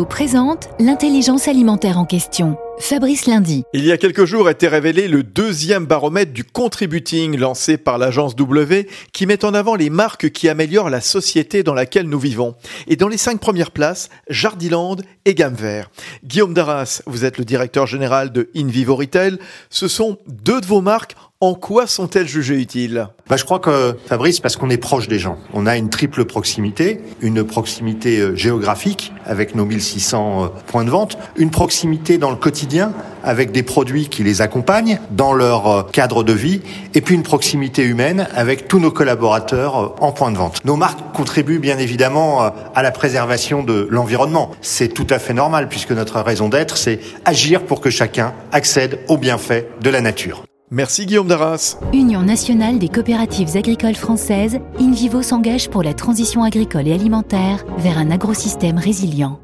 Présente l'intelligence alimentaire en question. Fabrice Lundi. Il y a quelques jours était révélé le deuxième baromètre du contributing lancé par l'agence W qui met en avant les marques qui améliorent la société dans laquelle nous vivons. Et dans les cinq premières places, Jardiland et Gamme Vert. Guillaume Darras, vous êtes le directeur général de InVivo Retail. Ce sont deux de vos marques en quoi sont-elles jugées utiles? Bah, Je crois que, Fabrice, parce qu'on est proche des gens. On a une triple proximité, une proximité euh, géographique avec nos 1600 euh, points de vente, une proximité dans le quotidien avec des produits qui les accompagnent dans leur euh, cadre de vie, et puis une proximité humaine avec tous nos collaborateurs en point de vente. Nos marques contribuent bien évidemment à la préservation de l'environnement. C'est tout à fait normal puisque notre raison d'être, c'est agir pour que chacun accède aux bienfaits de la nature. Merci Guillaume Darras. Union nationale des coopératives agricoles françaises, InVivo s'engage pour la transition agricole et alimentaire vers un agrosystème résilient.